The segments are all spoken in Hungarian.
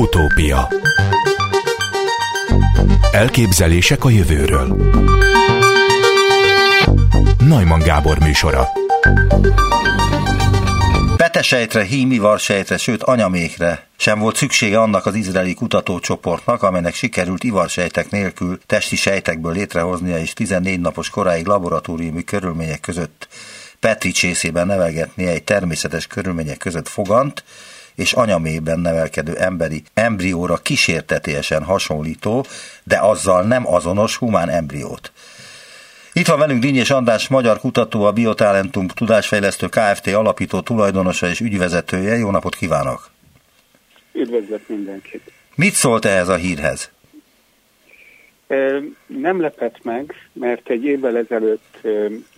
Utópia. Elképzelések a jövőről. Najman Gábor műsora. Petesejtre, hímivarsejtre, sőt anyamékre sem volt szüksége annak az izraeli kutatócsoportnak, amelynek sikerült ivarsejtek nélkül testi sejtekből létrehoznia és 14 napos koráig laboratóriumi körülmények között Petri csészében nevelgetni egy természetes körülmények között fogant, és anyamében nevelkedő emberi embrióra kísértetésen hasonlító, de azzal nem azonos humán embriót. Itt van velünk Dinnyés András, magyar kutató, a Biotalentum Tudásfejlesztő Kft. alapító tulajdonosa és ügyvezetője. Jó napot kívánok! Üdvözlet mindenkit! Mit szólt ehhez a hírhez? Nem lepett meg, mert egy évvel ezelőtt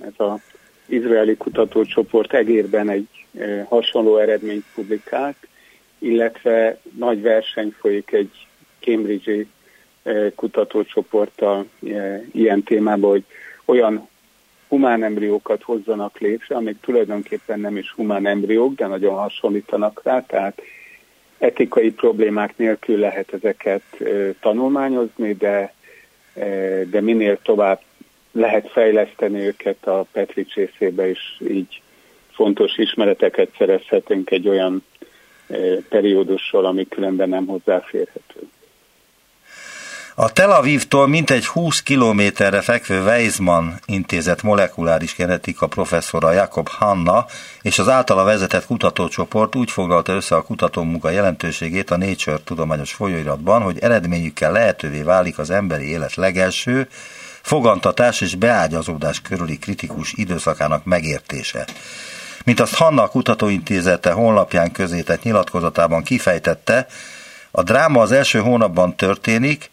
ez az izraeli kutatócsoport egérben egy hasonló eredményt publikált, illetve nagy verseny folyik egy Cambridge-i kutatócsoporttal ilyen témában, hogy olyan humán embriókat hozzanak létre, amik tulajdonképpen nem is humán embriók, de nagyon hasonlítanak rá, tehát etikai problémák nélkül lehet ezeket tanulmányozni, de, de minél tovább lehet fejleszteni őket a Petri csészébe, és így fontos ismereteket szerezhetünk egy olyan periódusról, ami különben nem hozzáférhető. A Tel Avivtól mintegy 20 kilométerre fekvő Weizmann intézet molekuláris genetika professzora Jakob Hanna és az általa vezetett kutatócsoport úgy foglalta össze a kutatómunka jelentőségét a Nature tudományos folyóiratban, hogy eredményükkel lehetővé válik az emberi élet legelső, fogantatás és beágyazódás körüli kritikus időszakának megértése. Mint azt Hanna Kutatóintézete honlapján közétett nyilatkozatában kifejtette, a dráma az első hónapban történik,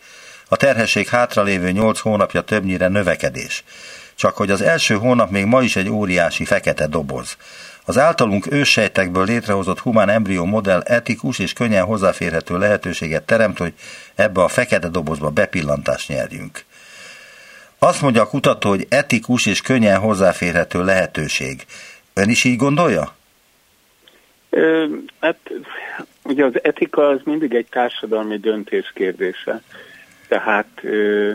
a terhesség hátralévő nyolc hónapja többnyire növekedés. Csak hogy az első hónap még ma is egy óriási fekete doboz. Az általunk őssejtekből létrehozott humán embrió modell etikus és könnyen hozzáférhető lehetőséget teremt, hogy ebbe a fekete dobozba bepillantást nyerjünk. Azt mondja a kutató, hogy etikus és könnyen hozzáférhető lehetőség. Ön is így gondolja? Ö, hát ugye az etika az mindig egy társadalmi döntés kérdése. Tehát ö,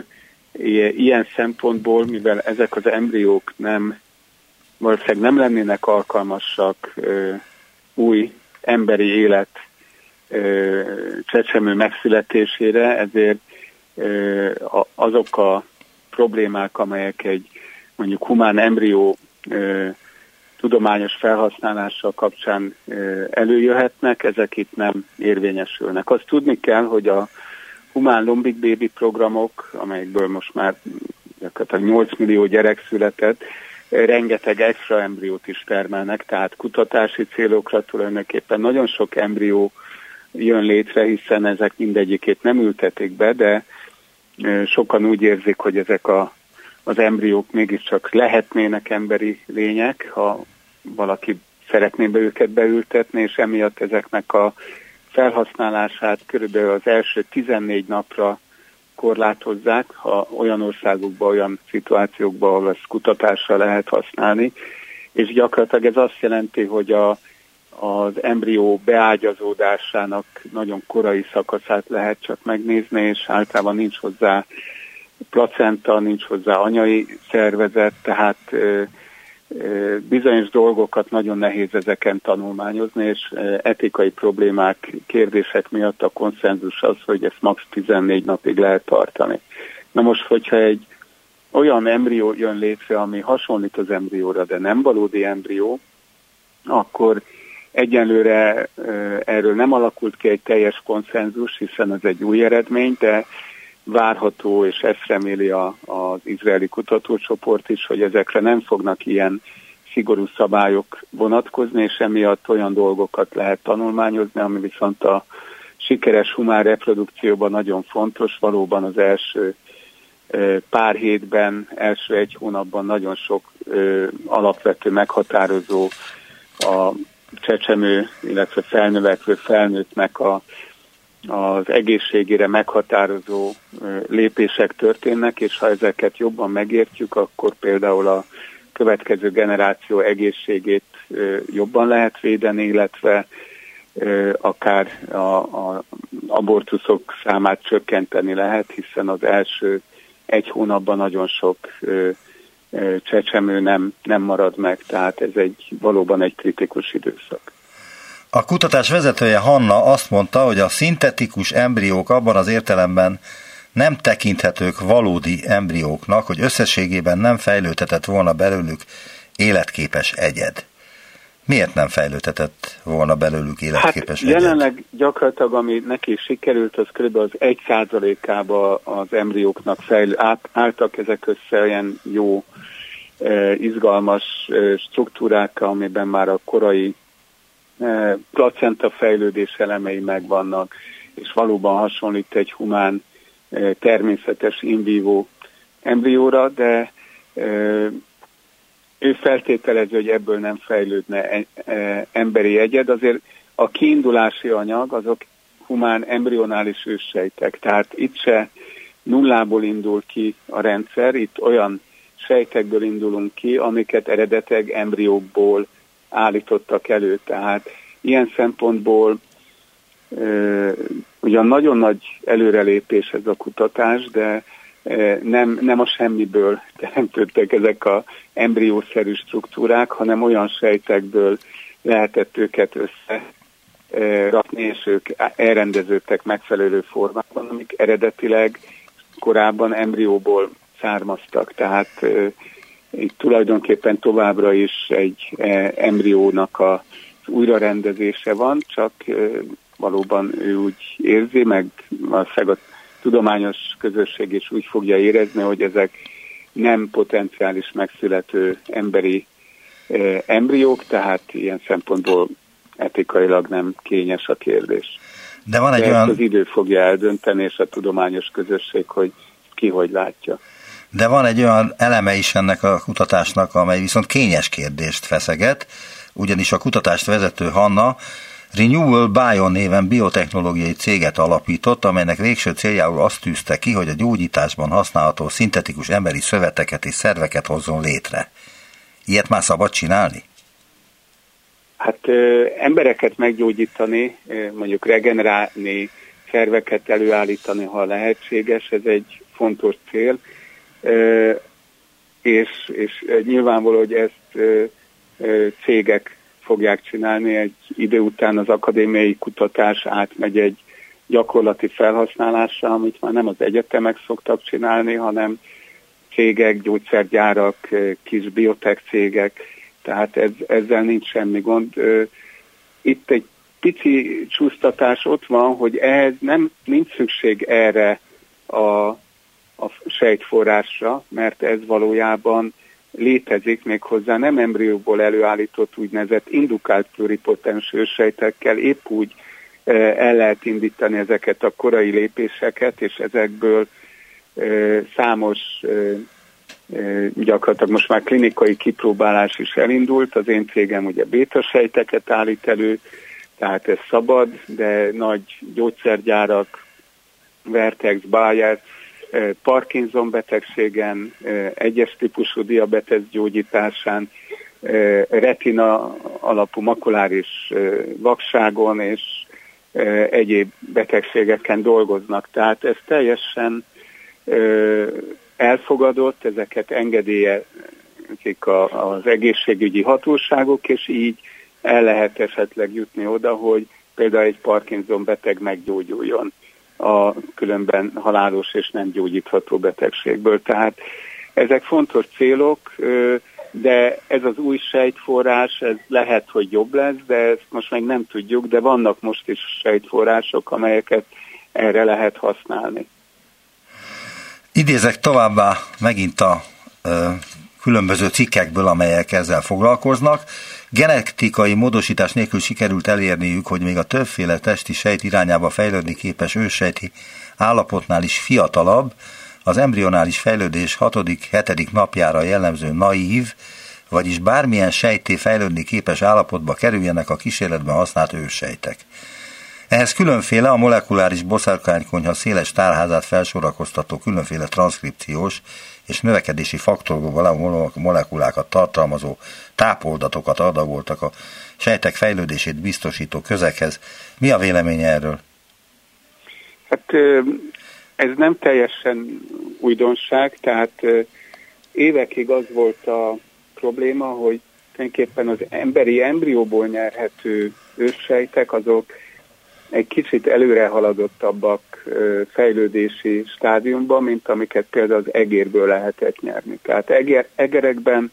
ilyen szempontból, mivel ezek az embriók nem valószínűleg nem lennének alkalmasak ö, új emberi élet ö, csecsemő megszületésére, ezért ö, azok a problémák, amelyek egy mondjuk humán embrió ö, tudományos felhasználása kapcsán előjöhetnek, ezek itt nem érvényesülnek. Azt tudni kell, hogy a humán lombik baby programok, amelyekből most már 8 millió gyerek született, rengeteg extra embriót is termelnek, tehát kutatási célokra tulajdonképpen nagyon sok embrió jön létre, hiszen ezek mindegyikét nem ültetik be, de sokan úgy érzik, hogy ezek a, az embriók mégiscsak lehetnének emberi lények, ha valaki szeretné be őket beültetni, és emiatt ezeknek a felhasználását körülbelül az első 14 napra korlátozzák, ha olyan országokban, olyan szituációkban, ahol ezt kutatásra lehet használni, és gyakorlatilag ez azt jelenti, hogy a, az embrió beágyazódásának nagyon korai szakaszát lehet csak megnézni, és általában nincs hozzá placenta, nincs hozzá anyai szervezet, tehát bizonyos dolgokat nagyon nehéz ezeken tanulmányozni, és etikai problémák, kérdések miatt a konszenzus az, hogy ezt max. 14 napig lehet tartani. Na most, hogyha egy olyan embrió jön létre, ami hasonlít az embrióra, de nem valódi embrió, akkor egyenlőre erről nem alakult ki egy teljes konszenzus, hiszen ez egy új eredmény, de várható, és ezt reméli a, az izraeli kutatócsoport is, hogy ezekre nem fognak ilyen szigorú szabályok vonatkozni, és emiatt olyan dolgokat lehet tanulmányozni, ami viszont a sikeres humán reprodukcióban nagyon fontos, valóban az első pár hétben, első egy hónapban nagyon sok alapvető meghatározó a csecsemő, illetve felnövekvő felnőttnek a az egészségére meghatározó lépések történnek, és ha ezeket jobban megértjük, akkor például a következő generáció egészségét jobban lehet védeni, illetve akár a, abortuszok számát csökkenteni lehet, hiszen az első egy hónapban nagyon sok csecsemő nem, nem marad meg, tehát ez egy valóban egy kritikus időszak. A kutatás vezetője Hanna azt mondta, hogy a szintetikus embriók abban az értelemben nem tekinthetők valódi embrióknak, hogy összességében nem fejlődhetett volna belőlük életképes egyed. Miért nem fejlődhetett volna belőlük életképes hát, egyed? Jelenleg gyakorlatilag, ami neki sikerült, az kb. az egy százalékába az embrióknak fejl, át, álltak ezek össze ilyen jó, eh, izgalmas eh, struktúrák, amiben már a korai placenta fejlődés elemei megvannak, és valóban hasonlít egy humán természetes in vivo embrióra, de ő feltételező, hogy ebből nem fejlődne e, e, emberi egyed, azért a kiindulási anyag azok humán embrionális őssejtek, tehát itt se nullából indul ki a rendszer, itt olyan sejtekből indulunk ki, amiket eredeteg embriókból állítottak elő, tehát ilyen szempontból Ugyan nagyon nagy előrelépés ez a kutatás, de nem, nem a semmiből teremtődtek ezek a embriószerű struktúrák, hanem olyan sejtekből lehetett őket össze rakni, és ők elrendeződtek megfelelő formában, amik eredetileg korábban embrióból származtak. Tehát itt tulajdonképpen továbbra is egy embriónak a újrarendezése van, csak valóban ő úgy érzi, meg a tudományos közösség is úgy fogja érezni, hogy ezek nem potenciális megszülető emberi e, embriók, tehát ilyen szempontból etikailag nem kényes a kérdés. De van egy De olyan... az idő fogja eldönteni, és a tudományos közösség, hogy ki hogy látja. De van egy olyan eleme is ennek a kutatásnak, amely viszont kényes kérdést feszeget, ugyanis a kutatást vezető Hanna Renewal Bio néven biotechnológiai céget alapított, amelynek végső céljául azt tűzte ki, hogy a gyógyításban használható szintetikus emberi szöveteket és szerveket hozzon létre. Ilyet már szabad csinálni? Hát ö, embereket meggyógyítani, mondjuk regenerálni, szerveket előállítani, ha lehetséges, ez egy fontos cél, és, és nyilvánvaló, hogy ezt cégek fogják csinálni, egy idő után az akadémiai kutatás átmegy egy gyakorlati felhasználásra, amit már nem az egyetemek szoktak csinálni, hanem cégek, gyógyszergyárak, kis biotech cégek, tehát ez, ezzel nincs semmi gond. Itt egy pici csúsztatás ott van, hogy ehhez nem nincs szükség erre a, a sejtforrásra, mert ez valójában létezik még hozzá nem embrióból előállított úgynevezett indukált pluripotens ősejtekkel épp úgy eh, el lehet indítani ezeket a korai lépéseket, és ezekből eh, számos eh, gyakorlatilag most már klinikai kipróbálás is elindult. Az én cégem ugye béta sejteket állít elő, tehát ez szabad, de nagy gyógyszergyárak, Vertex, Bayer Parkinson betegségen, egyes típusú diabetes gyógyításán, retina alapú makuláris vakságon és egyéb betegségeken dolgoznak. Tehát ez teljesen elfogadott, ezeket engedélyezik az egészségügyi hatóságok, és így el lehet esetleg jutni oda, hogy például egy Parkinson beteg meggyógyuljon a különben halálos és nem gyógyítható betegségből. Tehát ezek fontos célok, de ez az új sejtforrás, ez lehet, hogy jobb lesz, de ezt most meg nem tudjuk, de vannak most is sejtforrások, amelyeket erre lehet használni. Idézek továbbá megint a ö, különböző cikkekből, amelyek ezzel foglalkoznak. Genetikai módosítás nélkül sikerült elérniük, hogy még a többféle testi sejt irányába fejlődni képes őssejti állapotnál is fiatalabb, az embrionális fejlődés 6.-7. napjára jellemző naív, vagyis bármilyen sejté fejlődni képes állapotba kerüljenek a kísérletben használt őssejtek. Ehhez különféle a molekuláris boszorkánykonyha széles tárházát felsorakoztató különféle transzkripciós és növekedési faktorokból molekulákat tartalmazó tápoldatokat adagoltak a sejtek fejlődését biztosító közekhez. Mi a véleménye erről? Hát ez nem teljesen újdonság, tehát évekig az volt a probléma, hogy tulajdonképpen az emberi embrióból nyerhető őssejtek, azok egy kicsit előre haladottabbak fejlődési stádiumban, mint amiket például az egérből lehetett nyerni. Tehát eger, egerekben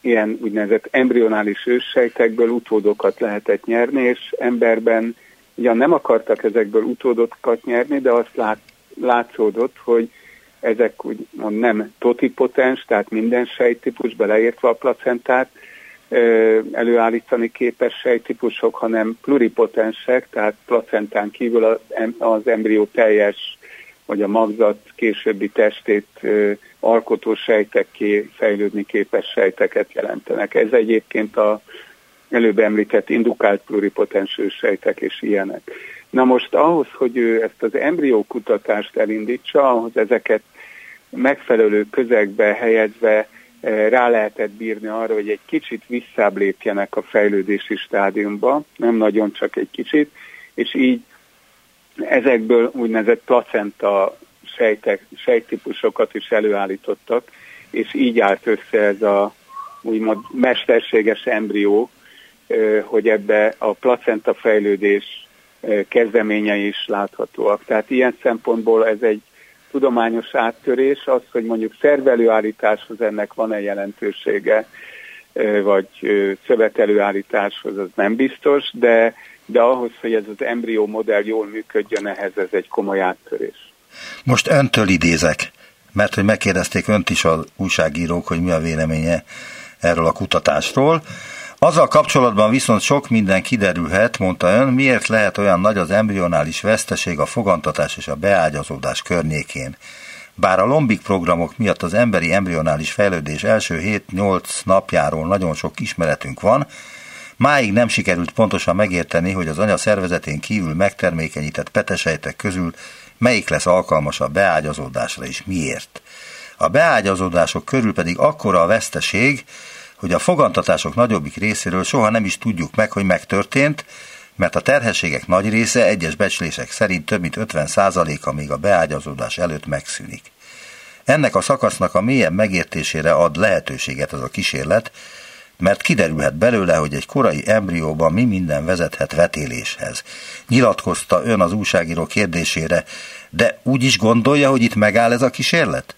ilyen úgynevezett embrionális őssejtekből utódokat lehetett nyerni, és emberben ugyan nem akartak ezekből utódokat nyerni, de azt lát, látszódott, hogy ezek úgymond nem totipotens, tehát minden sejtípus beleértve a placentát, előállítani képes sejtípusok, hanem pluripotensek, tehát placentán kívül az embrió teljes, vagy a magzat későbbi testét alkotó sejtekké fejlődni képes sejteket jelentenek. Ez egyébként a előbb említett indukált pluripotens sejtek és ilyenek. Na most ahhoz, hogy ő ezt az embrió kutatást elindítsa, ahhoz ezeket megfelelő közegbe helyezve rá lehetett bírni arra, hogy egy kicsit visszább lépjenek a fejlődési stádiumba, nem nagyon csak egy kicsit, és így ezekből úgynevezett placenta sejtek, sejtípusokat is előállítottak, és így állt össze ez a úgymond mesterséges embrió, eh, hogy ebbe a placenta fejlődés eh, kezdeményei is láthatóak. Tehát ilyen szempontból ez egy tudományos áttörés az, hogy mondjuk szervelőállításhoz ennek van-e jelentősége, vagy szövetelőállításhoz az nem biztos, de, de ahhoz, hogy ez az embrió modell jól működjön, ehhez ez egy komoly áttörés. Most öntől idézek, mert hogy megkérdezték önt is az újságírók, hogy mi a véleménye erről a kutatásról. Azzal kapcsolatban viszont sok minden kiderülhet, mondta ön, miért lehet olyan nagy az embrionális veszteség a fogantatás és a beágyazódás környékén. Bár a lombik programok miatt az emberi embrionális fejlődés első 7-8 napjáról nagyon sok ismeretünk van, máig nem sikerült pontosan megérteni, hogy az anya szervezetén kívül megtermékenyített petesejtek közül melyik lesz alkalmas a beágyazódásra és miért. A beágyazódások körül pedig akkora a veszteség, hogy a fogantatások nagyobbik részéről soha nem is tudjuk meg, hogy megtörtént, mert a terhességek nagy része egyes becslések szerint több mint 50%-a még a beágyazódás előtt megszűnik. Ennek a szakasznak a mélyebb megértésére ad lehetőséget az a kísérlet, mert kiderülhet belőle, hogy egy korai embrióban mi minden vezethet vetéléshez. Nyilatkozta ön az újságíró kérdésére, de úgy is gondolja, hogy itt megáll ez a kísérlet?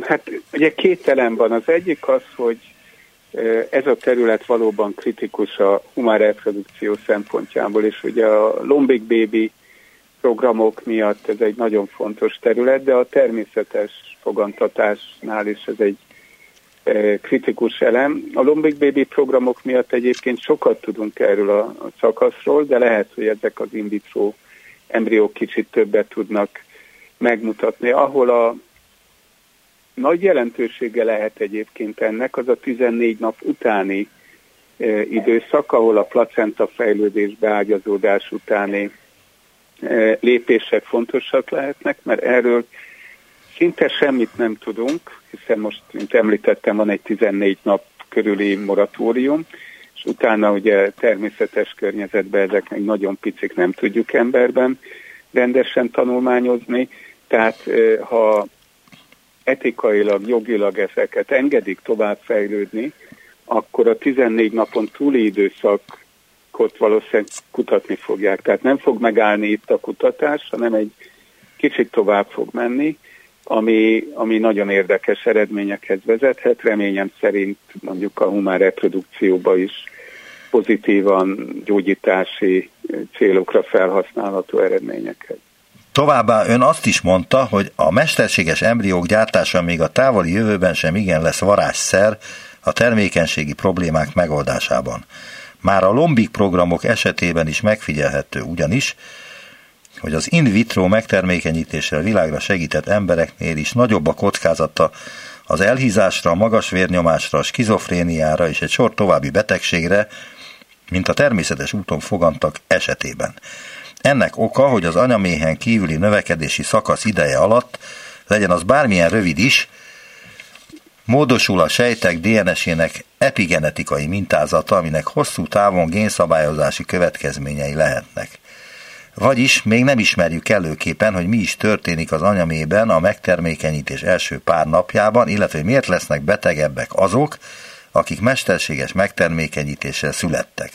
Hát ugye két elem van. Az egyik az, hogy ez a terület valóban kritikus a humán reprodukció szempontjából, és ugye a Lombik Baby programok miatt ez egy nagyon fontos terület, de a természetes fogantatásnál is ez egy kritikus elem. A Lombik Baby programok miatt egyébként sokat tudunk erről a szakaszról, de lehet, hogy ezek az in vitro embriók kicsit többet tudnak megmutatni. Ahol a nagy jelentősége lehet egyébként ennek az a 14 nap utáni e, időszak, ahol a placenta fejlődés beágyazódás utáni e, lépések fontosak lehetnek, mert erről szinte semmit nem tudunk, hiszen most, mint említettem, van egy 14 nap körüli moratórium, és utána ugye természetes környezetben ezek még nagyon picik nem tudjuk emberben rendesen tanulmányozni, tehát e, ha etikailag, jogilag ezeket engedik tovább fejlődni, akkor a 14 napon túli időszakot valószínűleg kutatni fogják. Tehát nem fog megállni itt a kutatás, hanem egy kicsit tovább fog menni, ami, ami nagyon érdekes eredményekhez vezethet. Reményem szerint mondjuk a humán reprodukcióba is pozitívan gyógyítási célokra felhasználható eredményekhez. Továbbá ön azt is mondta, hogy a mesterséges embriók gyártása még a távoli jövőben sem igen lesz varázsszer a termékenységi problémák megoldásában. Már a lombik programok esetében is megfigyelhető ugyanis, hogy az in vitro megtermékenyítésre világra segített embereknél is nagyobb a kockázata az elhízásra, a magas vérnyomásra, a skizofréniára és egy sor további betegségre, mint a természetes úton fogantak esetében. Ennek oka, hogy az anyaméhen kívüli növekedési szakasz ideje alatt, legyen az bármilyen rövid is, módosul a sejtek DNS-ének epigenetikai mintázata, aminek hosszú távon génszabályozási következményei lehetnek. Vagyis még nem ismerjük előképpen, hogy mi is történik az anyamében a megtermékenyítés első pár napjában, illetve hogy miért lesznek betegebbek azok, akik mesterséges megtermékenyítéssel születtek.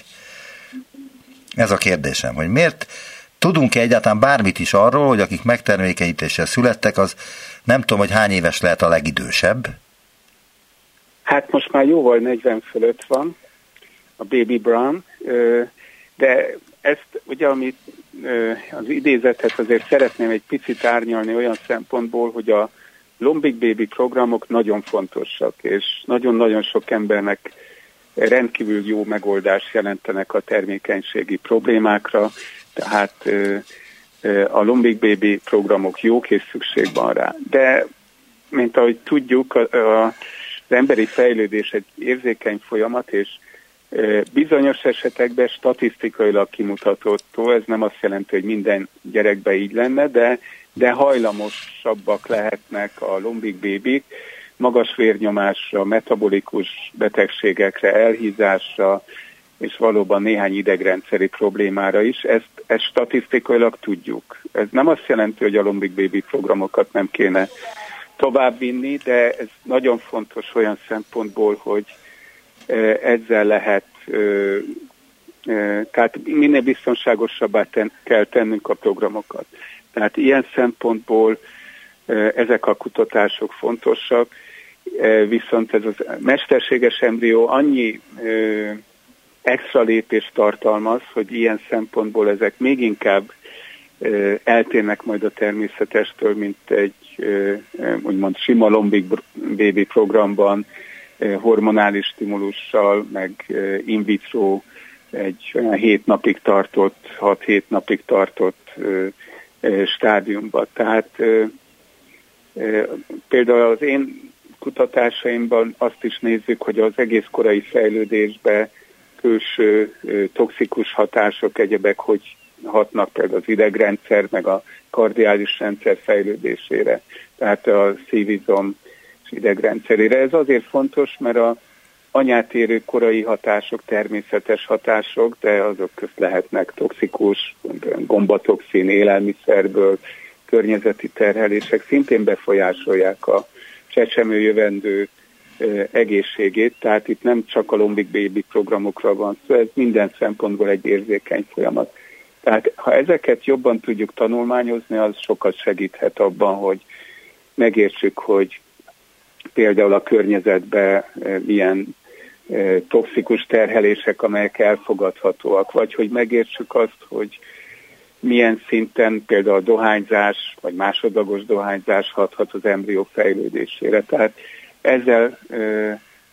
Ez a kérdésem, hogy miért tudunk-e egyáltalán bármit is arról, hogy akik megtermékenyítéssel születtek, az nem tudom, hogy hány éves lehet a legidősebb? Hát most már jóval 40 fölött van a Baby Brown, de ezt ugye, amit az idézethez azért szeretném egy picit árnyalni olyan szempontból, hogy a Lombik Baby programok nagyon fontosak, és nagyon-nagyon sok embernek rendkívül jó megoldást jelentenek a termékenységi problémákra, tehát a Lombik Baby programok jók és szükség van rá. De, mint ahogy tudjuk, az emberi fejlődés egy érzékeny folyamat, és Bizonyos esetekben statisztikailag kimutatott, ez nem azt jelenti, hogy minden gyerekben így lenne, de, de hajlamosabbak lehetnek a lombik bébik, magas vérnyomásra, metabolikus betegségekre, elhízásra, és valóban néhány idegrendszeri problémára is. Ezt, ezt statisztikailag tudjuk. Ez nem azt jelenti, hogy a lombik bébi programokat nem kéne továbbvinni, de ez nagyon fontos olyan szempontból, hogy ezzel lehet, tehát minél biztonságosabbá ten, kell tennünk a programokat. Tehát ilyen szempontból ezek a kutatások fontosak, viszont ez a mesterséges embrió annyi extra lépést tartalmaz, hogy ilyen szempontból ezek még inkább eltérnek majd a természetestől, mint egy úgymond sima lombik baby programban hormonális stimulussal, meg in vitro egy olyan hét napig tartott, 6-7 napig tartott stádiumban. Tehát például az én kutatásaimban azt is nézzük, hogy az egész korai fejlődésbe külső toxikus hatások, egyebek, hogy hatnak például az idegrendszer, meg a kardiális rendszer fejlődésére, tehát a szívizom idegrendszerére. Ez azért fontos, mert a anyát érő korai hatások természetes hatások, de azok közt lehetnek toxikus, gombatoxin, élelmiszerből, környezeti terhelések szintén befolyásolják a csecsemőjövendő egészségét, tehát itt nem csak a Lombik Baby programokra van szó, ez minden szempontból egy érzékeny folyamat. Tehát ha ezeket jobban tudjuk tanulmányozni, az sokat segíthet abban, hogy megértsük, hogy például a környezetbe milyen toxikus terhelések, amelyek elfogadhatóak, vagy hogy megértsük azt, hogy milyen szinten például a dohányzás, vagy másodlagos dohányzás hathat az embrió fejlődésére. Tehát ezzel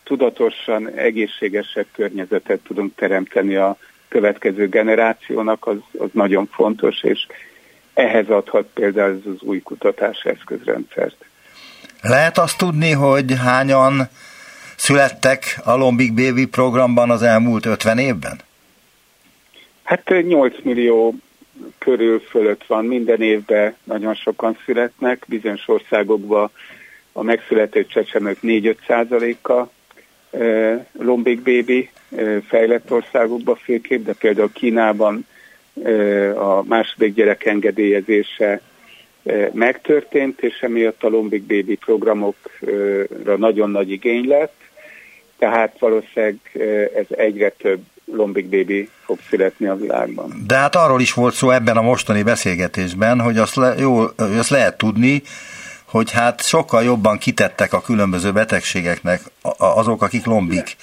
tudatosan egészségesebb környezetet tudunk teremteni a következő generációnak, az, az nagyon fontos, és ehhez adhat például ez az új kutatás eszközrendszert. Lehet azt tudni, hogy hányan születtek a Lombik Baby programban az elmúlt 50 évben? Hát 8 millió körül fölött van, minden évben nagyon sokan születnek, bizonyos országokban a megszületett csecsemők 4-5 százaléka Lombik Baby, fejlett országokban főképp, de például Kínában a második gyerek engedélyezése megtörtént, és emiatt a Lombik Baby programokra nagyon nagy igény lett, tehát valószínűleg ez egyre több Lombik Baby fog születni a világban. De hát arról is volt szó ebben a mostani beszélgetésben, hogy azt, le, jó, azt lehet tudni, hogy hát sokkal jobban kitettek a különböző betegségeknek azok, akik Lombik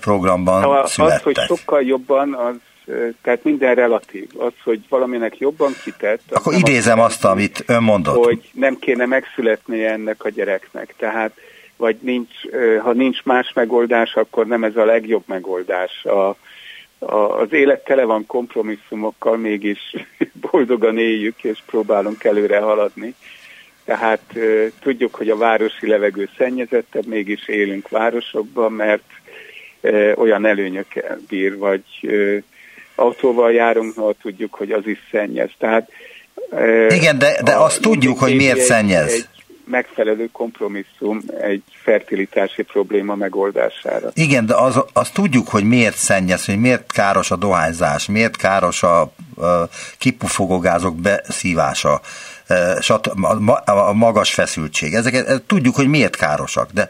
programban a, születtek. Az, hogy sokkal jobban, az tehát minden relatív. Az, hogy valaminek jobban kitett... Akkor idézem azt, azt, amit ön mondott. Hogy nem kéne megszületni ennek a gyereknek. Tehát, vagy nincs, ha nincs más megoldás, akkor nem ez a legjobb megoldás. A, a, az élet tele van kompromisszumokkal, mégis boldogan éljük, és próbálunk előre haladni. Tehát tudjuk, hogy a városi levegő szennyezettebb, mégis élünk városokban, mert olyan előnyökkel bír, vagy autóval járunk, ha tudjuk, hogy az is szennyez. Tehát, Igen, de, de azt tudjuk, hogy miért egy, szennyez. Egy megfelelő kompromisszum egy fertilitási probléma megoldására. Igen, de az, az tudjuk, hogy miért szennyez, hogy miért káros a dohányzás, miért káros a, a kipufogógázok beszívása, a magas feszültség. Ezeket tudjuk, hogy miért károsak, de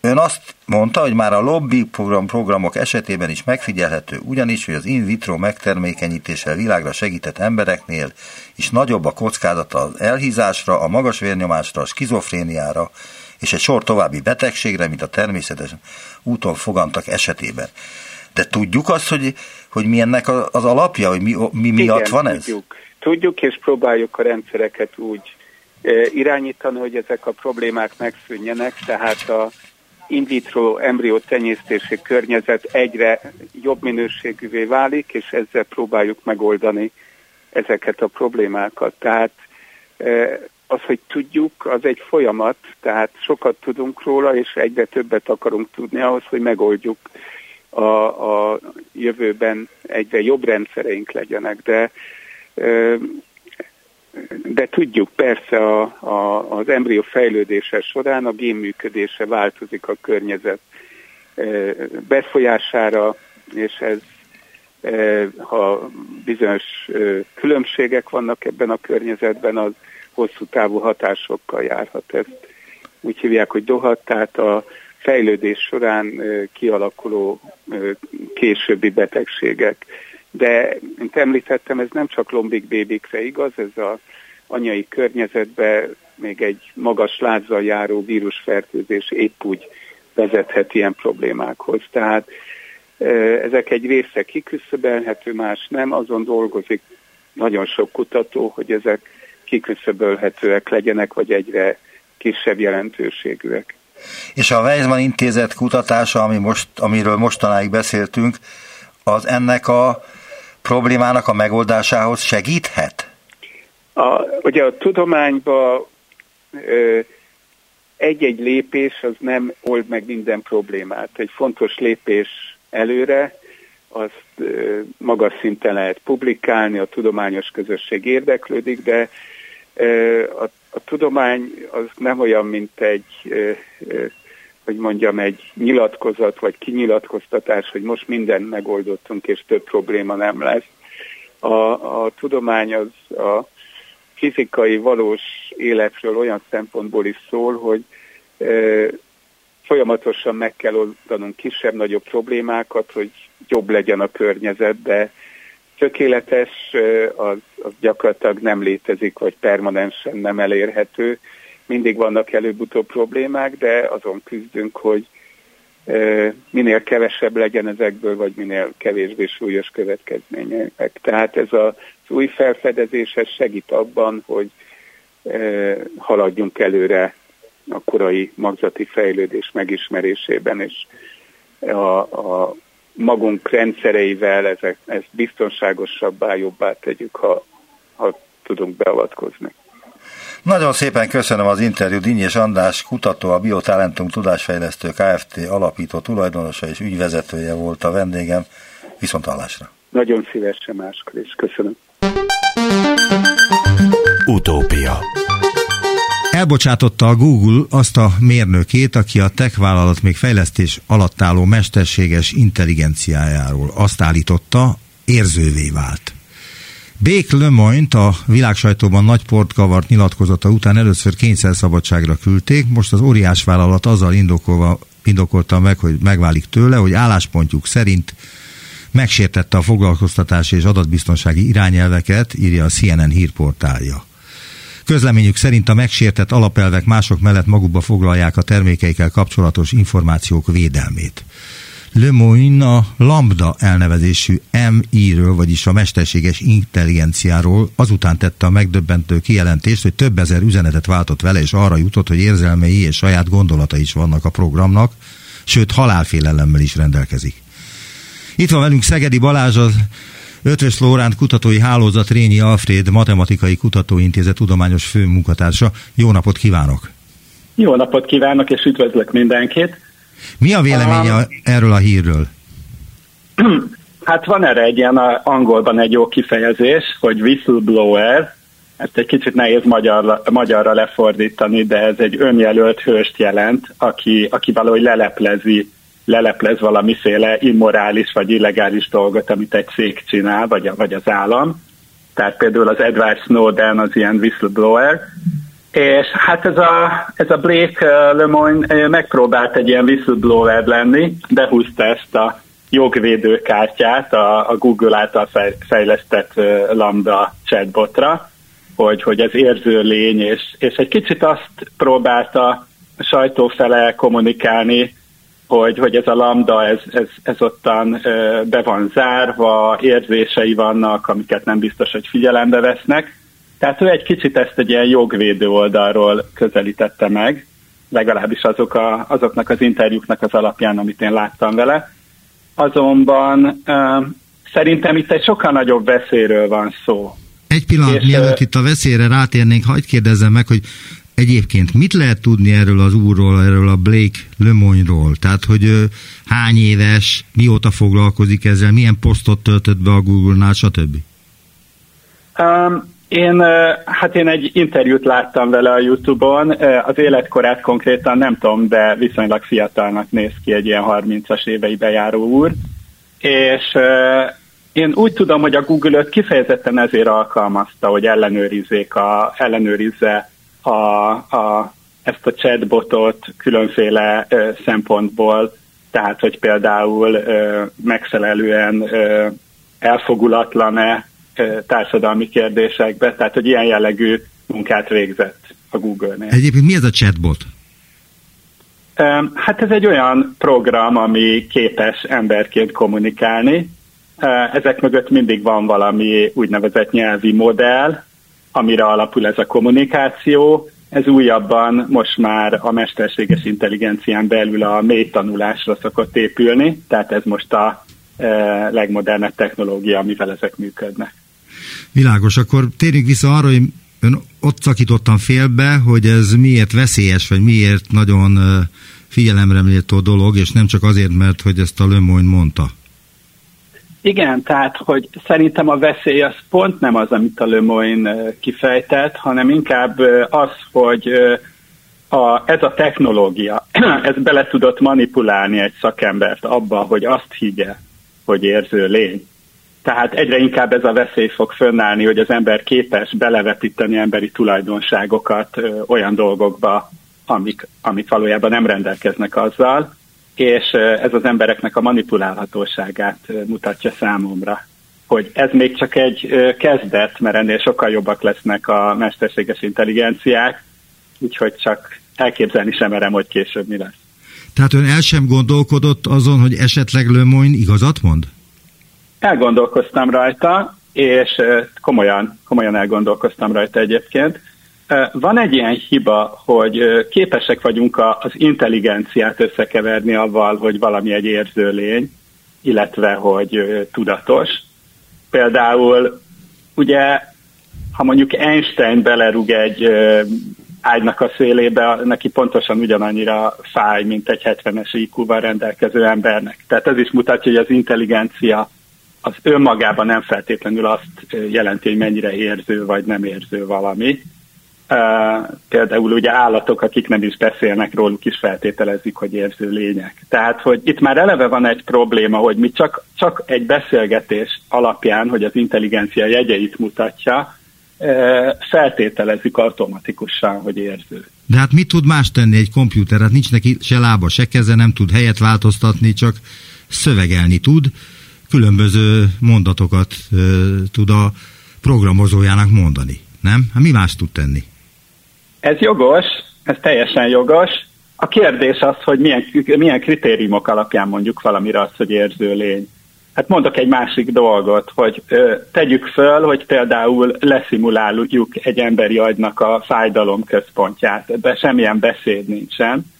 Ön azt mondta, hogy már a lobby program programok esetében is megfigyelhető, ugyanis, hogy az in vitro megtermékenyítéssel világra segített embereknél is nagyobb a kockázata az elhízásra, a magas vérnyomásra, a skizofréniára és egy sor további betegségre, mint a természetes úton fogantak esetében. De tudjuk azt, hogy, hogy mi ennek az alapja, hogy mi, mi miatt Igen, van ez? Tudjuk. Tudjuk, és próbáljuk a rendszereket úgy eh, irányítani, hogy ezek a problémák megszűnjenek, tehát a in vitro embrió tenyésztési környezet egyre jobb minőségűvé válik, és ezzel próbáljuk megoldani ezeket a problémákat. Tehát e, az, hogy tudjuk, az egy folyamat, tehát sokat tudunk róla, és egyre többet akarunk tudni ahhoz, hogy megoldjuk a, a jövőben egyre jobb rendszereink legyenek, de de tudjuk persze a, a, az embrió fejlődése során a gén működése változik a környezet befolyására, és ez ha bizonyos különbségek vannak ebben a környezetben, az hosszú távú hatásokkal járhat. Ezt úgy hívják, hogy dohat, tehát a fejlődés során kialakuló későbbi betegségek de, mint említettem, ez nem csak lombik bébikre igaz, ez a anyai környezetbe még egy magas lázzal járó vírusfertőzés épp úgy vezethet ilyen problémákhoz. Tehát ezek egy része kiküszöbölhető, más nem, azon dolgozik nagyon sok kutató, hogy ezek kiküszöbölhetőek legyenek, vagy egyre kisebb jelentőségűek. És a Weizmann intézet kutatása, ami most, amiről mostanáig beszéltünk, az ennek a problémának a megoldásához segíthet? A, ugye a tudományban egy-egy lépés az nem old meg minden problémát. Egy fontos lépés előre, azt ö, magas szinten lehet publikálni, a tudományos közösség érdeklődik, de ö, a, a tudomány az nem olyan, mint egy ö, hogy mondjam, egy nyilatkozat vagy kinyilatkoztatás, hogy most mindent megoldottunk, és több probléma nem lesz. A, a tudomány az a fizikai, valós életről olyan szempontból is szól, hogy e, folyamatosan meg kell oldanunk kisebb-nagyobb problémákat, hogy jobb legyen a környezet, de tökéletes az, az gyakorlatilag nem létezik, vagy permanensen nem elérhető mindig vannak előbb-utóbb problémák, de azon küzdünk, hogy minél kevesebb legyen ezekből, vagy minél kevésbé súlyos következmények. Tehát ez az új felfedezés ez segít abban, hogy haladjunk előre a korai magzati fejlődés megismerésében, és a, a magunk rendszereivel ezek, ezt biztonságosabbá, jobbá tegyük, ha, ha tudunk beavatkozni. Nagyon szépen köszönöm az interjút. Dinnyés András kutató, a Biotalentum Tudásfejlesztő Kft. alapító tulajdonosa és ügyvezetője volt a vendégem. Viszont hallásra. Nagyon szívesen máskor is. Köszönöm. Utópia Elbocsátotta a Google azt a mérnökét, aki a tech vállalat még fejlesztés alatt álló mesterséges intelligenciájáról azt állította, érzővé vált. Bék Lemoynt a világsajtóban nagy port kavart nyilatkozata után először kényszerszabadságra küldték, most az óriás vállalat azzal indokolva, indokolta meg, hogy megválik tőle, hogy álláspontjuk szerint megsértette a foglalkoztatási és adatbiztonsági irányelveket, írja a CNN hírportálja. Közleményük szerint a megsértett alapelvek mások mellett magukba foglalják a termékeikkel kapcsolatos információk védelmét. Le Moyne a Lambda elnevezésű MI-ről, vagyis a mesterséges intelligenciáról azután tette a megdöbbentő kijelentést, hogy több ezer üzenetet váltott vele, és arra jutott, hogy érzelmei és saját gondolata is vannak a programnak, sőt halálfélelemmel is rendelkezik. Itt van velünk Szegedi Balázs, az Ötvös Lóránt Kutatói Hálózat Rényi Alfred Matematikai Kutatóintézet tudományos főmunkatársa. Jó napot kívánok! Jó napot kívánok, és üdvözlök mindenkit! Mi a véleménye um, erről a hírről? Hát van erre egy ilyen angolban egy jó kifejezés, hogy whistleblower, ezt egy kicsit nehéz magyarra, magyarra lefordítani, de ez egy önjelölt hőst jelent, aki, aki valahogy leleplezi, leleplez valamiféle immorális vagy illegális dolgot, amit egy cég csinál, vagy, vagy az állam. Tehát például az Edward Snowden az ilyen whistleblower, és hát ez a, ez a Blake uh, Lemoyne uh, megpróbált egy ilyen whistleblower lenni, behúzta ezt a jogvédőkártyát a, a Google által fejlesztett uh, Lambda chatbotra, hogy, hogy ez érző lény, és, és egy kicsit azt próbálta a sajtó fele kommunikálni, hogy, hogy ez a lambda, ez, ez, ez ottan be van zárva, érzései vannak, amiket nem biztos, hogy figyelembe vesznek. Tehát ő egy kicsit ezt egy ilyen jogvédő oldalról közelítette meg, legalábbis azok a, azoknak az interjúknak az alapján, amit én láttam vele. Azonban uh, szerintem itt egy sokkal nagyobb veszélyről van szó. Egy pillanat, és, mielőtt itt a veszélyre rátérnénk, hagyd kérdezzem meg, hogy egyébként mit lehet tudni erről az úrról, erről a Blake Lemoyne-ról? Tehát, hogy hány éves, mióta foglalkozik ezzel, milyen posztot töltött be a Google-nál, stb. Um, én, hát én egy interjút láttam vele a Youtube-on, az életkorát konkrétan nem tudom, de viszonylag fiatalnak néz ki egy ilyen 30-as évei bejáró úr, és én úgy tudom, hogy a Google öt kifejezetten ezért alkalmazta, hogy ellenőrizzék a, ellenőrizze a, a, ezt a chatbotot különféle szempontból, tehát hogy például megfelelően elfogulatlan-e társadalmi kérdésekbe, tehát hogy ilyen jellegű munkát végzett a Google-nél. Egyébként mi ez a chatbot? Hát ez egy olyan program, ami képes emberként kommunikálni, ezek mögött mindig van valami úgynevezett nyelvi modell, amire alapul ez a kommunikáció. Ez újabban most már a mesterséges intelligencián belül a mély tanulásra szokott épülni, tehát ez most a legmodernebb technológia, amivel ezek működnek. Világos, akkor térjünk vissza arra, hogy ön ott szakítottam félbe, hogy ez miért veszélyes, vagy miért nagyon figyelemre méltó dolog, és nem csak azért, mert hogy ezt a Lemoyne mondta. Igen, tehát, hogy szerintem a veszély az pont nem az, amit a Lemoyne kifejtett, hanem inkább az, hogy a, ez a technológia, ez bele tudott manipulálni egy szakembert abba, hogy azt higgye, hogy érző lény. Tehát egyre inkább ez a veszély fog fönnállni, hogy az ember képes belevetíteni emberi tulajdonságokat ö, olyan dolgokba, amik, amik valójában nem rendelkeznek azzal, és ez az embereknek a manipulálhatóságát mutatja számomra hogy ez még csak egy kezdet, mert ennél sokkal jobbak lesznek a mesterséges intelligenciák, úgyhogy csak elképzelni sem merem, hogy később mi lesz. Tehát ön el sem gondolkodott azon, hogy esetleg Le igazat mond? Elgondolkoztam rajta, és komolyan, komolyan elgondolkoztam rajta egyébként. Van egy ilyen hiba, hogy képesek vagyunk az intelligenciát összekeverni avval, hogy valami egy érző lény, illetve hogy tudatos. Például ugye, ha mondjuk Einstein belerúg egy ágynak a szélébe, neki pontosan ugyanannyira fáj, mint egy 70-es IQ-val rendelkező embernek. Tehát ez is mutatja, hogy az intelligencia az önmagában nem feltétlenül azt jelenti, hogy mennyire érző vagy nem érző valami, például ugye állatok, akik nem is beszélnek róluk is feltételezik, hogy érző lények. Tehát, hogy itt már eleve van egy probléma, hogy mi csak, csak egy beszélgetés alapján, hogy az intelligencia jegyeit mutatja, feltételezik automatikusan, hogy érző. De hát mit tud más tenni egy komputer? Hát nincs neki se lába, se keze, nem tud helyet változtatni, csak szövegelni tud, különböző mondatokat tud a programozójának mondani. Nem? Hát mi más tud tenni? Ez jogos, ez teljesen jogos. A kérdés az, hogy milyen, milyen kritériumok alapján mondjuk valamire az, hogy érző lény. Hát mondok egy másik dolgot, hogy ö, tegyük föl, hogy például leszimuláljuk egy emberi agynak a fájdalom központját. Ebben semmilyen beszéd nincsen.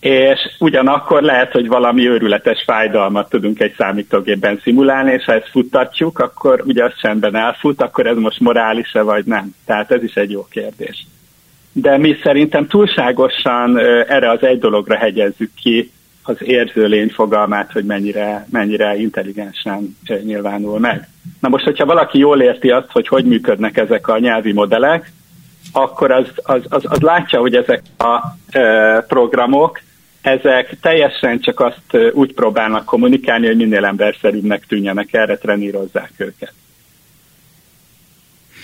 És ugyanakkor lehet, hogy valami őrületes fájdalmat tudunk egy számítógépben szimulálni, és ha ezt futtatjuk, akkor ugye az csendben elfut, akkor ez most morális-e vagy nem. Tehát ez is egy jó kérdés de mi szerintem túlságosan erre az egy dologra hegyezzük ki az érző lény fogalmát, hogy mennyire, mennyire intelligensen nyilvánul meg. Na most, hogyha valaki jól érti azt, hogy hogy működnek ezek a nyelvi modellek, akkor az, az, az, az látja, hogy ezek a e, programok, ezek teljesen csak azt úgy próbálnak kommunikálni, hogy minél emberszerűbbnek tűnjenek, erre trenírozzák őket.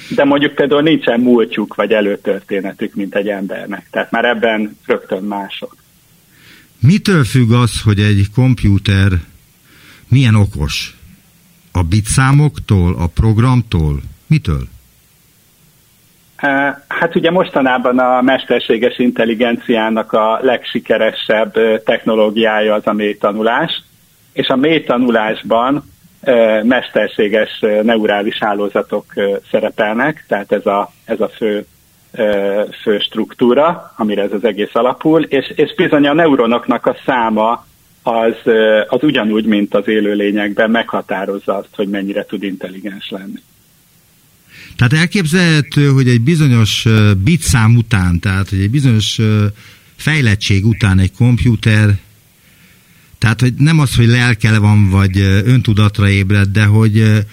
De mondjuk például nincsen múltjuk vagy előtörténetük, mint egy embernek. Tehát már ebben rögtön mások. Mitől függ az, hogy egy kompjúter milyen okos? A bitszámoktól, a programtól? Mitől? Hát ugye mostanában a mesterséges intelligenciának a legsikeresebb technológiája az a mélytanulás, és a mélytanulásban mesterséges neurális hálózatok szerepelnek, tehát ez a, ez a fő, fő struktúra, amire ez az egész alapul, és, és bizony a neuronoknak a száma az, az ugyanúgy, mint az élőlényekben meghatározza azt, hogy mennyire tud intelligens lenni. Tehát elképzelhető, hogy egy bizonyos bitszám után, tehát hogy egy bizonyos fejlettség után egy kompjúter, tehát hogy nem az, hogy lelke van, vagy öntudatra ébred, de hogy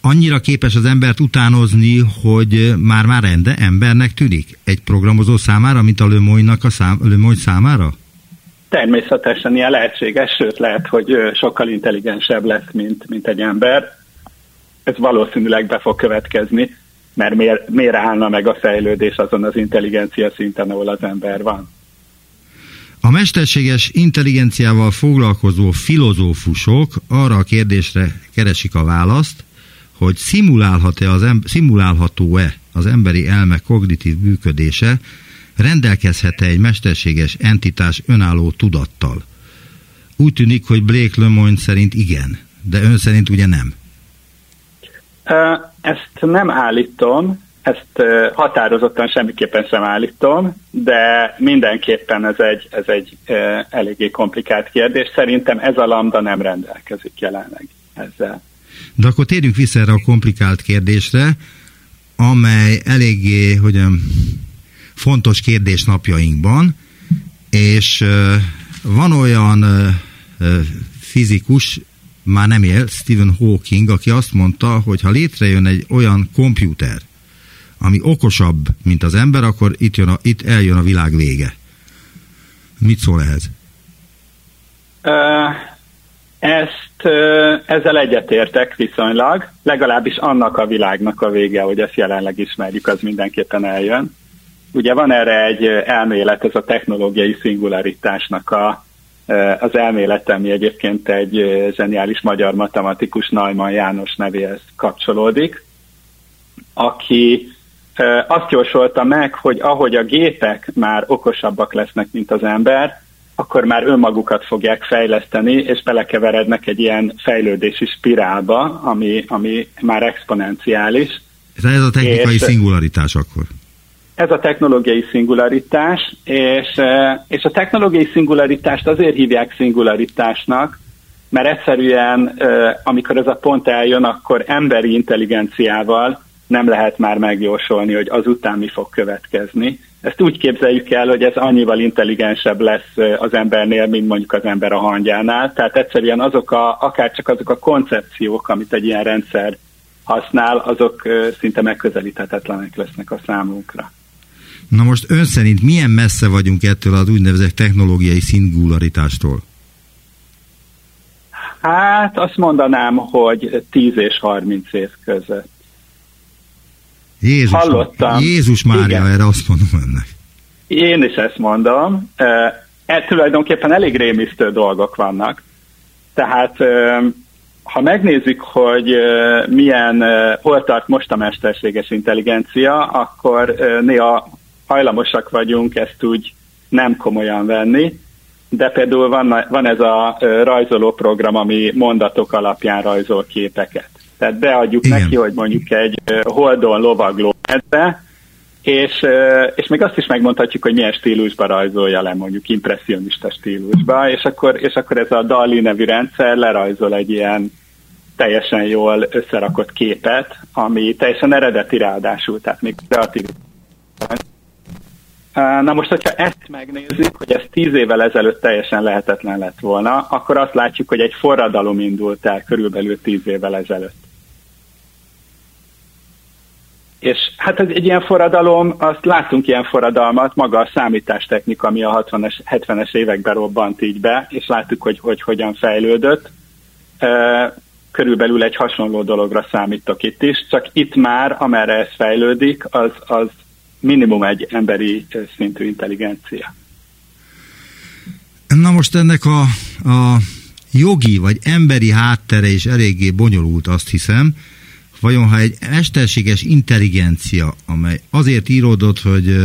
annyira képes az embert utánozni, hogy már-már rende embernek tűnik egy programozó számára, mint a Lemoyne-nak a szám, Lemoyne számára? Természetesen ilyen lehetséges, sőt lehet, hogy sokkal intelligensebb lesz, mint, mint egy ember ez valószínűleg be fog következni, mert miért, miért állna meg a fejlődés azon az intelligencia szinten, ahol az ember van. A mesterséges intelligenciával foglalkozó filozófusok arra a kérdésre keresik a választ, hogy szimulálhat-e az em- szimulálható-e az emberi elme kognitív működése, rendelkezhet-e egy mesterséges entitás önálló tudattal. Úgy tűnik, hogy Blake Lemoyne szerint igen, de ön szerint ugye nem. Ezt nem állítom, ezt határozottan semmiképpen sem állítom, de mindenképpen ez egy, ez egy eléggé komplikált kérdés. Szerintem ez a lambda nem rendelkezik jelenleg ezzel. De akkor térjünk vissza erre a komplikált kérdésre, amely eléggé, hogyan, fontos kérdés napjainkban, és van olyan fizikus, már nem él, Stephen Hawking, aki azt mondta, hogy ha létrejön egy olyan kompjúter, ami okosabb, mint az ember, akkor itt, jön a, itt eljön a világ vége. Mit szól ehhez? Ezt, ezzel egyetértek viszonylag, legalábbis annak a világnak a vége, hogy ezt jelenleg ismerjük, az mindenképpen eljön. Ugye van erre egy elmélet, ez a technológiai szingularitásnak a az elméletem, egyébként egy zseniális magyar matematikus Najman János nevéhez kapcsolódik, aki azt jósolta meg, hogy ahogy a gépek már okosabbak lesznek, mint az ember, akkor már önmagukat fogják fejleszteni, és belekeverednek egy ilyen fejlődési spirálba, ami, ami már exponenciális. Ez a technikai és, szingularitás akkor. Ez a technológiai szingularitás, és, e, és a technológiai szingularitást azért hívják szingularitásnak, mert egyszerűen, e, amikor ez a pont eljön, akkor emberi intelligenciával nem lehet már megjósolni, hogy azután mi fog következni. Ezt úgy képzeljük el, hogy ez annyival intelligensebb lesz e, az embernél, mint mondjuk az ember a hangyánál. Tehát egyszerűen azok a, akár csak azok a koncepciók, amit egy ilyen rendszer használ, azok szinte megközelíthetetlenek lesznek a számunkra. Na most ön szerint milyen messze vagyunk ettől az úgynevezett technológiai szingularitástól? Hát azt mondanám, hogy 10 és 30 év között. Jézus, Hallottam. Jézus Mária, Igen. erre azt mondom önnek. Én is ezt mondom. E, tulajdonképpen elég rémisztő dolgok vannak. Tehát ha megnézzük, hogy milyen, hol tart most a mesterséges intelligencia, akkor néha hajlamosak vagyunk ezt úgy nem komolyan venni, de például van, van ez a rajzoló program, ami mondatok alapján rajzol képeket. Tehát beadjuk Igen. neki, hogy mondjuk egy holdon lovagló medve, és, és még azt is megmondhatjuk, hogy milyen stílusba rajzolja le, mondjuk impressionista stílusba, és akkor, és akkor ez a DALI nevű rendszer lerajzol egy ilyen teljesen jól összerakott képet, ami teljesen eredeti ráadásul, tehát még kreatív Na most, hogyha ezt megnézzük, hogy ez tíz évvel ezelőtt teljesen lehetetlen lett volna, akkor azt látjuk, hogy egy forradalom indult el körülbelül tíz évvel ezelőtt. És hát ez egy ilyen forradalom, azt láttunk ilyen forradalmat, maga a számítástechnika, ami a 60-es, 70-es években robbant így be, és láttuk, hogy, hogy hogyan fejlődött. Körülbelül egy hasonló dologra számítok itt is, csak itt már, amerre ez fejlődik, az, az minimum egy emberi szintű intelligencia. Na most ennek a, a jogi vagy emberi háttere is eléggé bonyolult, azt hiszem. Vajon ha egy mesterséges intelligencia, amely azért íródott, hogy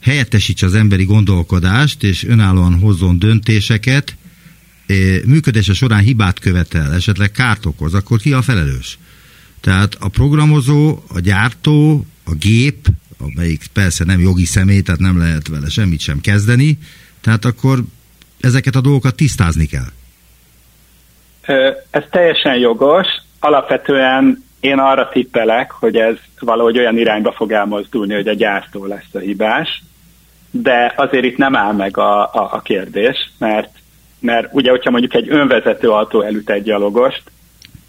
helyettesítse az emberi gondolkodást, és önállóan hozzon döntéseket, működése során hibát követel, esetleg kárt okoz, akkor ki a felelős? Tehát a programozó, a gyártó, a gép, amelyik persze nem jogi személy, tehát nem lehet vele semmit sem kezdeni, tehát akkor ezeket a dolgokat tisztázni kell. Ez teljesen jogos. Alapvetően én arra tippelek, hogy ez valahogy olyan irányba fog elmozdulni, hogy a gyártó lesz a hibás, de azért itt nem áll meg a, a, a kérdés, mert, mert ugye, hogyha mondjuk egy önvezető autó elüt egy gyalogost,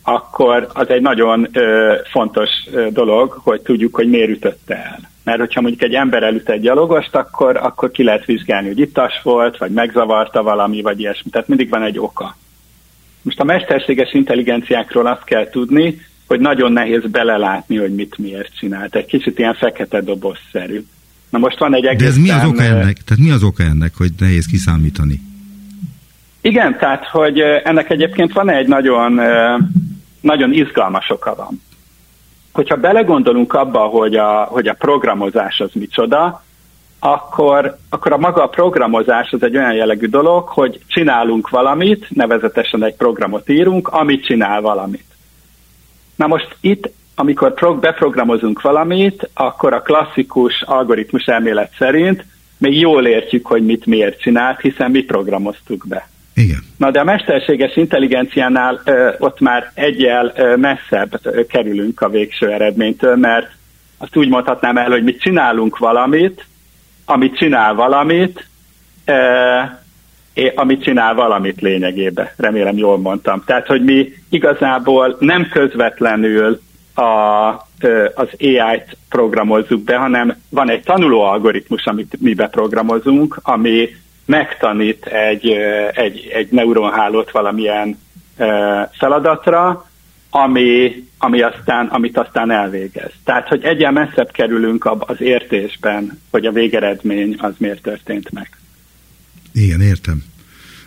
akkor az egy nagyon ö, fontos ö, dolog, hogy tudjuk, hogy miért ütötte el. Mert hogyha mondjuk egy ember elüt egy gyalogost, akkor, akkor ki lehet vizsgálni, hogy ittas volt, vagy megzavarta valami, vagy ilyesmi. Tehát mindig van egy oka. Most a mesterséges intelligenciákról azt kell tudni, hogy nagyon nehéz belelátni, hogy mit miért csinált. Egy kicsit ilyen fekete dobozszerű. Na most van egy egészen... De ez mi az oka ennek? Tehát mi az oka ennek, hogy nehéz kiszámítani? Igen, tehát, hogy ennek egyébként van egy nagyon, nagyon izgalmas oka van. Hogyha belegondolunk abba, hogy a, hogy a programozás az micsoda, akkor, akkor a maga a programozás az egy olyan jellegű dolog, hogy csinálunk valamit, nevezetesen egy programot írunk, amit csinál valamit. Na most itt, amikor prog- beprogramozunk valamit, akkor a klasszikus algoritmus elmélet szerint még jól értjük, hogy mit miért csinált, hiszen mi programoztuk be. Igen. Na de a mesterséges intelligenciánál ott már egyel messzebb kerülünk a végső eredménytől, mert azt úgy mondhatnám el, hogy mi csinálunk valamit, amit csinál valamit, ö, amit csinál valamit lényegében. Remélem jól mondtam. Tehát, hogy mi igazából nem közvetlenül a, az AI-t programozzuk be, hanem van egy tanuló algoritmus, amit mi beprogramozunk, ami megtanít egy, egy, egy neuronhálót valamilyen feladatra, ami, ami aztán, amit aztán elvégez. Tehát, hogy egyen messzebb kerülünk az értésben, hogy a végeredmény az miért történt meg. Igen, értem.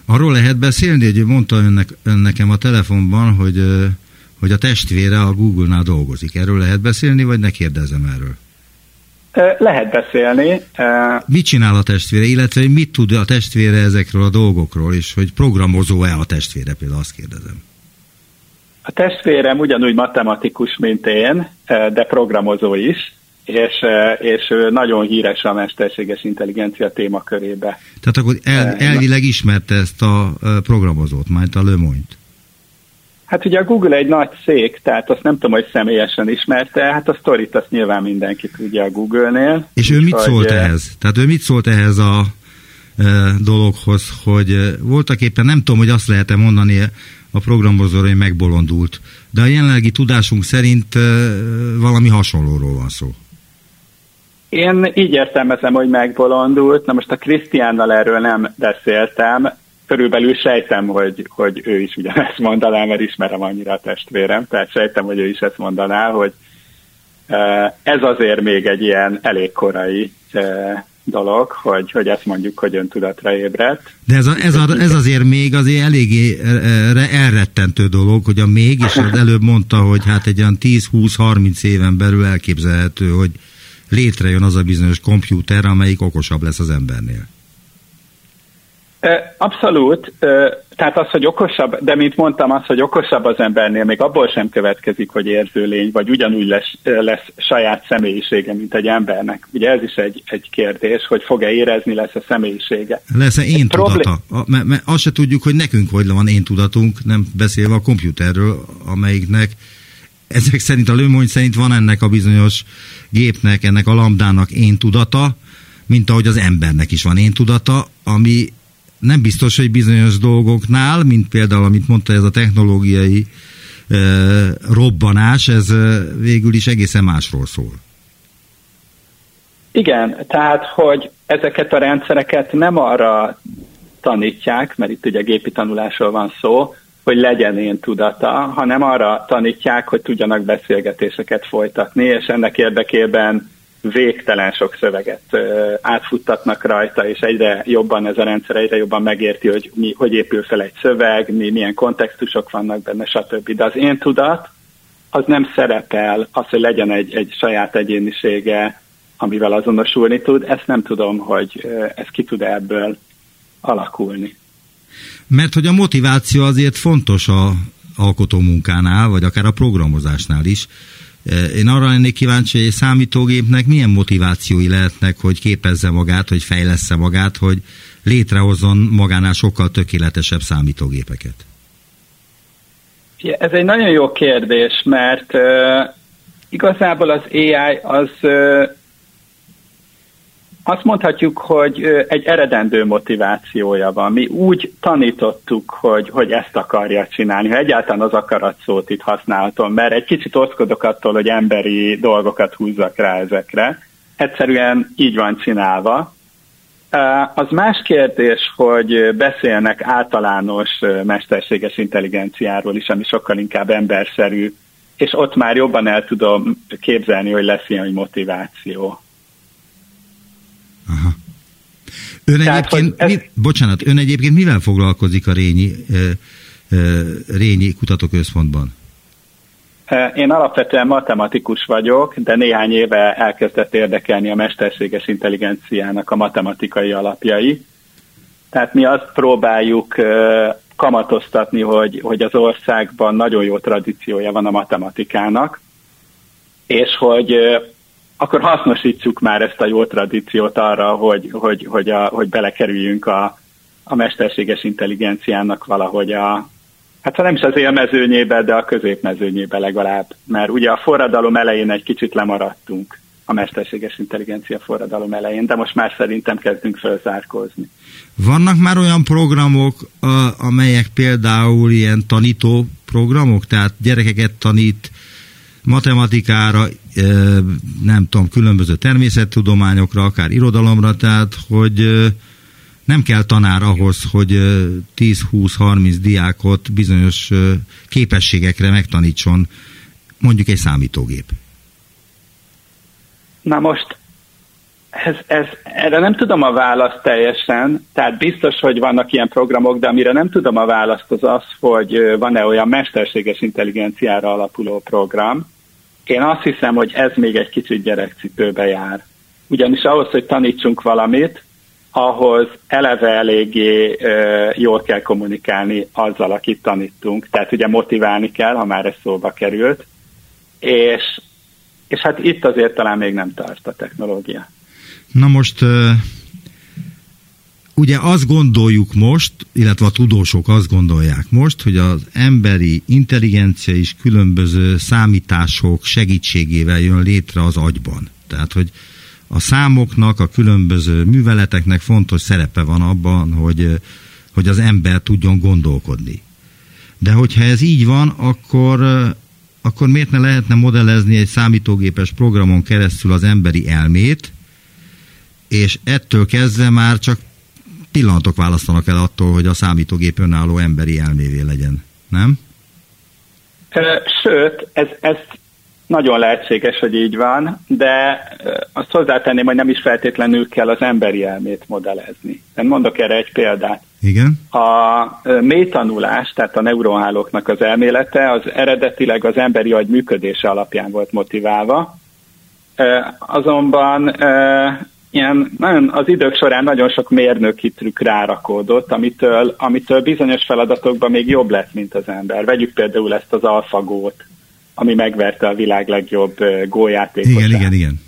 Arról lehet beszélni, hogy mondta önnek, ön nekem a telefonban, hogy, hogy a testvére a Google-nál dolgozik. Erről lehet beszélni, vagy ne kérdezem erről? Lehet beszélni. Mit csinál a testvére, illetve mit tud a testvére ezekről a dolgokról, és hogy programozó-e a testvére, például azt kérdezem. A testvérem ugyanúgy matematikus, mint én, de programozó is, és, és nagyon híres a mesterséges intelligencia témakörébe. Tehát akkor el, elvileg ismerte ezt a programozót, majd a Le Monde-t. Hát ugye a Google egy nagy szék, tehát azt nem tudom, hogy személyesen ismerte, hát a sztorit azt nyilván mindenki tudja a Google-nél. És ő mit szólt hogy, ehhez? Tehát ő mit szólt ehhez a e, dologhoz, hogy voltak éppen nem tudom, hogy azt lehet-e mondani a programozóra, hogy megbolondult, de a jelenlegi tudásunk szerint e, valami hasonlóról van szó. Én így értelmezem, hogy megbolondult. Na most a Krisztiánnal erről nem beszéltem, körülbelül sejtem, hogy, hogy ő is ugyanezt mondaná, mert ismerem annyira a testvérem, tehát sejtem, hogy ő is ezt mondaná, hogy ez azért még egy ilyen elég korai dolog, hogy, hogy ezt mondjuk, hogy öntudatra ébredt. De ez, a, ez, a, ez azért még azért eléggé elrettentő dolog, hogy a még, és az előbb mondta, hogy hát egy olyan 10-20-30 éven belül elképzelhető, hogy létrejön az a bizonyos kompjúter, amelyik okosabb lesz az embernél. Abszolút. Tehát az, hogy okosabb, de mint mondtam, az, hogy okosabb az embernél, még abból sem következik, hogy érző lény, vagy ugyanúgy lesz, lesz saját személyisége, mint egy embernek. Ugye ez is egy, egy kérdés, hogy fog-e érezni, lesz a személyisége. Lesz-e én tudata? Problém... Mert, mert azt se tudjuk, hogy nekünk hogy van én tudatunk, nem beszélve a komputerről, amelyiknek ezek szerint a lőmony szerint van ennek a bizonyos gépnek, ennek a lambdának én tudata, mint ahogy az embernek is van én tudata, ami nem biztos, hogy bizonyos dolgoknál, mint például, amit mondta, ez a technológiai e, robbanás, ez e, végül is egészen másról szól. Igen, tehát, hogy ezeket a rendszereket nem arra tanítják, mert itt ugye gépi tanulásról van szó, hogy legyen én tudata, hanem arra tanítják, hogy tudjanak beszélgetéseket folytatni, és ennek érdekében végtelen sok szöveget átfuttatnak rajta, és egyre jobban ez a rendszer, egyre jobban megérti, hogy mi, hogy épül fel egy szöveg, mi, milyen kontextusok vannak benne, stb. De az én tudat, az nem szerepel, az, hogy legyen egy, egy saját egyénisége, amivel azonosulni tud, ezt nem tudom, hogy ez ki tud ebből alakulni. Mert hogy a motiváció azért fontos a alkotó munkánál, vagy akár a programozásnál is. E, én arra lennék kíváncsi, hogy egy számítógépnek milyen motivációi lehetnek, hogy képezze magát, hogy fejlessze magát, hogy létrehozzon magánál sokkal tökéletesebb számítógépeket? Ez egy nagyon jó kérdés, mert uh, igazából az AI az uh, azt mondhatjuk, hogy egy eredendő motivációja van. Mi úgy tanítottuk, hogy, hogy ezt akarja csinálni, ha egyáltalán az akarat szót itt használhatom, mert egy kicsit oszkodok attól, hogy emberi dolgokat húzzak rá ezekre. Egyszerűen így van csinálva. Az más kérdés, hogy beszélnek általános mesterséges intelligenciáról is, ami sokkal inkább emberszerű, és ott már jobban el tudom képzelni, hogy lesz ilyen motiváció. Ön Tehát, egyébként, ez... mi, bocsánat, ön egyébként mivel foglalkozik a Rényi, Rényi Kutatóközpontban? Én alapvetően matematikus vagyok, de néhány éve elkezdett érdekelni a mesterséges intelligenciának a matematikai alapjai. Tehát mi azt próbáljuk kamatoztatni, hogy, hogy az országban nagyon jó tradíciója van a matematikának, és hogy akkor hasznosítsuk már ezt a jó tradíciót arra, hogy, hogy, hogy, a, hogy belekerüljünk a, a mesterséges intelligenciának valahogy a, hát ha nem is az élmezőnyébe, de a középmezőnyébe legalább. Mert ugye a forradalom elején egy kicsit lemaradtunk a mesterséges intelligencia forradalom elején, de most már szerintem kezdünk felzárkózni. Vannak már olyan programok, amelyek például ilyen tanító programok, tehát gyerekeket tanít matematikára, nem tudom, különböző természettudományokra, akár irodalomra, tehát hogy nem kell tanár ahhoz, hogy 10-20-30 diákot bizonyos képességekre megtanítson mondjuk egy számítógép. Na most ez, ez, erre nem tudom a választ teljesen, tehát biztos, hogy vannak ilyen programok, de amire nem tudom a választ az az, hogy van-e olyan mesterséges intelligenciára alapuló program, én azt hiszem, hogy ez még egy kicsit gyerekcipőbe jár. Ugyanis ahhoz, hogy tanítsunk valamit, ahhoz eleve eléggé ö, jól kell kommunikálni azzal, akit tanítunk. Tehát ugye motiválni kell, ha már ez szóba került. És, és hát itt azért talán még nem tart a technológia. Na most ugye azt gondoljuk most, illetve a tudósok azt gondolják most, hogy az emberi intelligencia is különböző számítások segítségével jön létre az agyban. Tehát, hogy a számoknak, a különböző műveleteknek fontos szerepe van abban, hogy, hogy az ember tudjon gondolkodni. De hogyha ez így van, akkor, akkor miért ne lehetne modellezni egy számítógépes programon keresztül az emberi elmét, és ettől kezdve már csak pillanatok választanak el attól, hogy a számítógép önálló emberi elmévé legyen, nem? Sőt, ez, ez nagyon lehetséges, hogy így van, de azt hozzátenném, hogy nem is feltétlenül kell az emberi elmét modellezni. Én mondok erre egy példát. Igen. A mélytanulás, tehát a neuronhálóknak az elmélete, az eredetileg az emberi agy működése alapján volt motiválva, azonban ilyen, nagyon, az idők során nagyon sok mérnöki trükk rárakódott, amitől, amitől bizonyos feladatokban még jobb lett, mint az ember. Vegyük például ezt az alfagót, ami megverte a világ legjobb gójátékosát. Igen, igen, igen.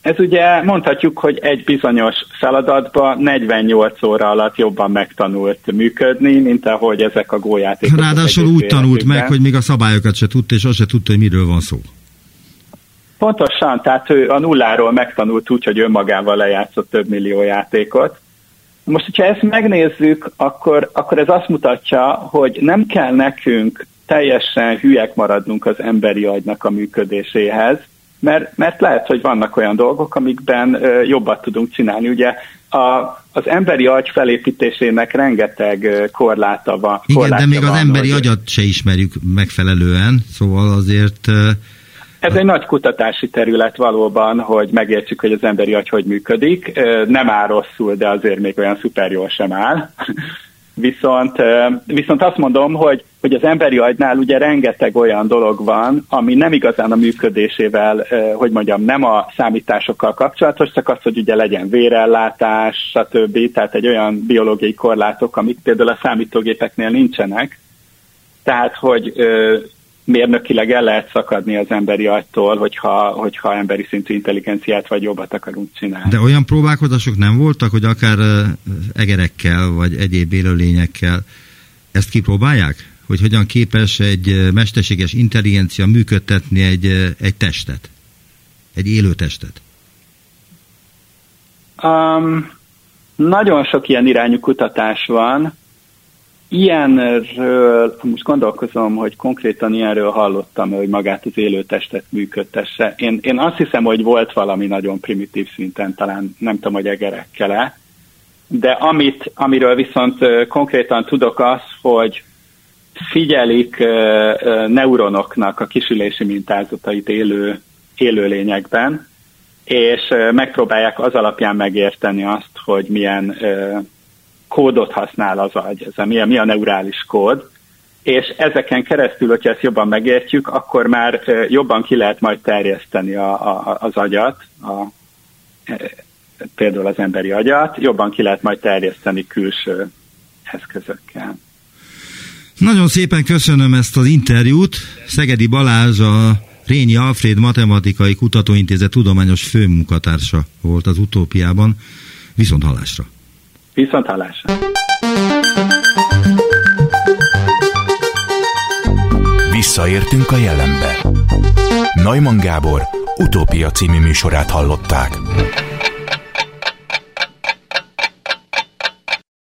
Ez ugye mondhatjuk, hogy egy bizonyos feladatban 48 óra alatt jobban megtanult működni, mint ahogy ezek a gójátékosok. Ráadásul úgy tanult meg, hogy még a szabályokat se tudta, és azt se tudta, hogy miről van szó. Pontosan, tehát ő a nulláról megtanult úgy, hogy önmagával lejátszott több millió játékot. Most, hogyha ezt megnézzük, akkor, akkor ez azt mutatja, hogy nem kell nekünk teljesen hülyek maradnunk az emberi agynak a működéséhez, mert, mert lehet, hogy vannak olyan dolgok, amikben jobbat tudunk csinálni. Ugye a, az emberi agy felépítésének rengeteg korláta van. Igen, de még van, az emberi hogy... agyat se ismerjük megfelelően, szóval azért... Ez egy nagy kutatási terület valóban, hogy megértsük, hogy az emberi agy hogy működik. Nem áll rosszul, de azért még olyan szuper jól sem áll. Viszont, viszont azt mondom, hogy, hogy az emberi agynál ugye rengeteg olyan dolog van, ami nem igazán a működésével, hogy mondjam, nem a számításokkal kapcsolatos, csak az, hogy ugye legyen vérellátás, stb. Tehát egy olyan biológiai korlátok, amik például a számítógépeknél nincsenek. Tehát, hogy mérnökileg el lehet szakadni az emberi agytól, hogyha, hogyha emberi szintű intelligenciát vagy jobbat akarunk csinálni. De olyan próbálkozások nem voltak, hogy akár egerekkel vagy egyéb élőlényekkel ezt kipróbálják? Hogy hogyan képes egy mesterséges intelligencia működtetni egy, egy testet? Egy élő testet? Um, nagyon sok ilyen irányú kutatás van, Ilyenről, most gondolkozom, hogy konkrétan ilyenről hallottam, hogy magát az élő testet működtesse. Én, én azt hiszem, hogy volt valami nagyon primitív szinten, talán nem tudom, hogy egerekkel-e, de amit, amiről viszont konkrétan tudok az, hogy figyelik neuronoknak a kisülési mintázatait élő, élőlényekben, és megpróbálják az alapján megérteni azt, hogy milyen kódot használ az agy, ez a, mi, a, mi a neurális kód, és ezeken keresztül, hogyha ezt jobban megértjük, akkor már jobban ki lehet majd terjeszteni a, a, az agyat, a, például az emberi agyat, jobban ki lehet majd terjeszteni külső eszközökkel. Nagyon szépen köszönöm ezt az interjút. Szegedi Balázs, a Rényi Alfred Matematikai Kutatóintézet tudományos főmunkatársa volt az utópiában. Viszont hallásra! Viszont hallásra. Visszaértünk a jelenbe. Neumann Gábor utópia című műsorát hallották.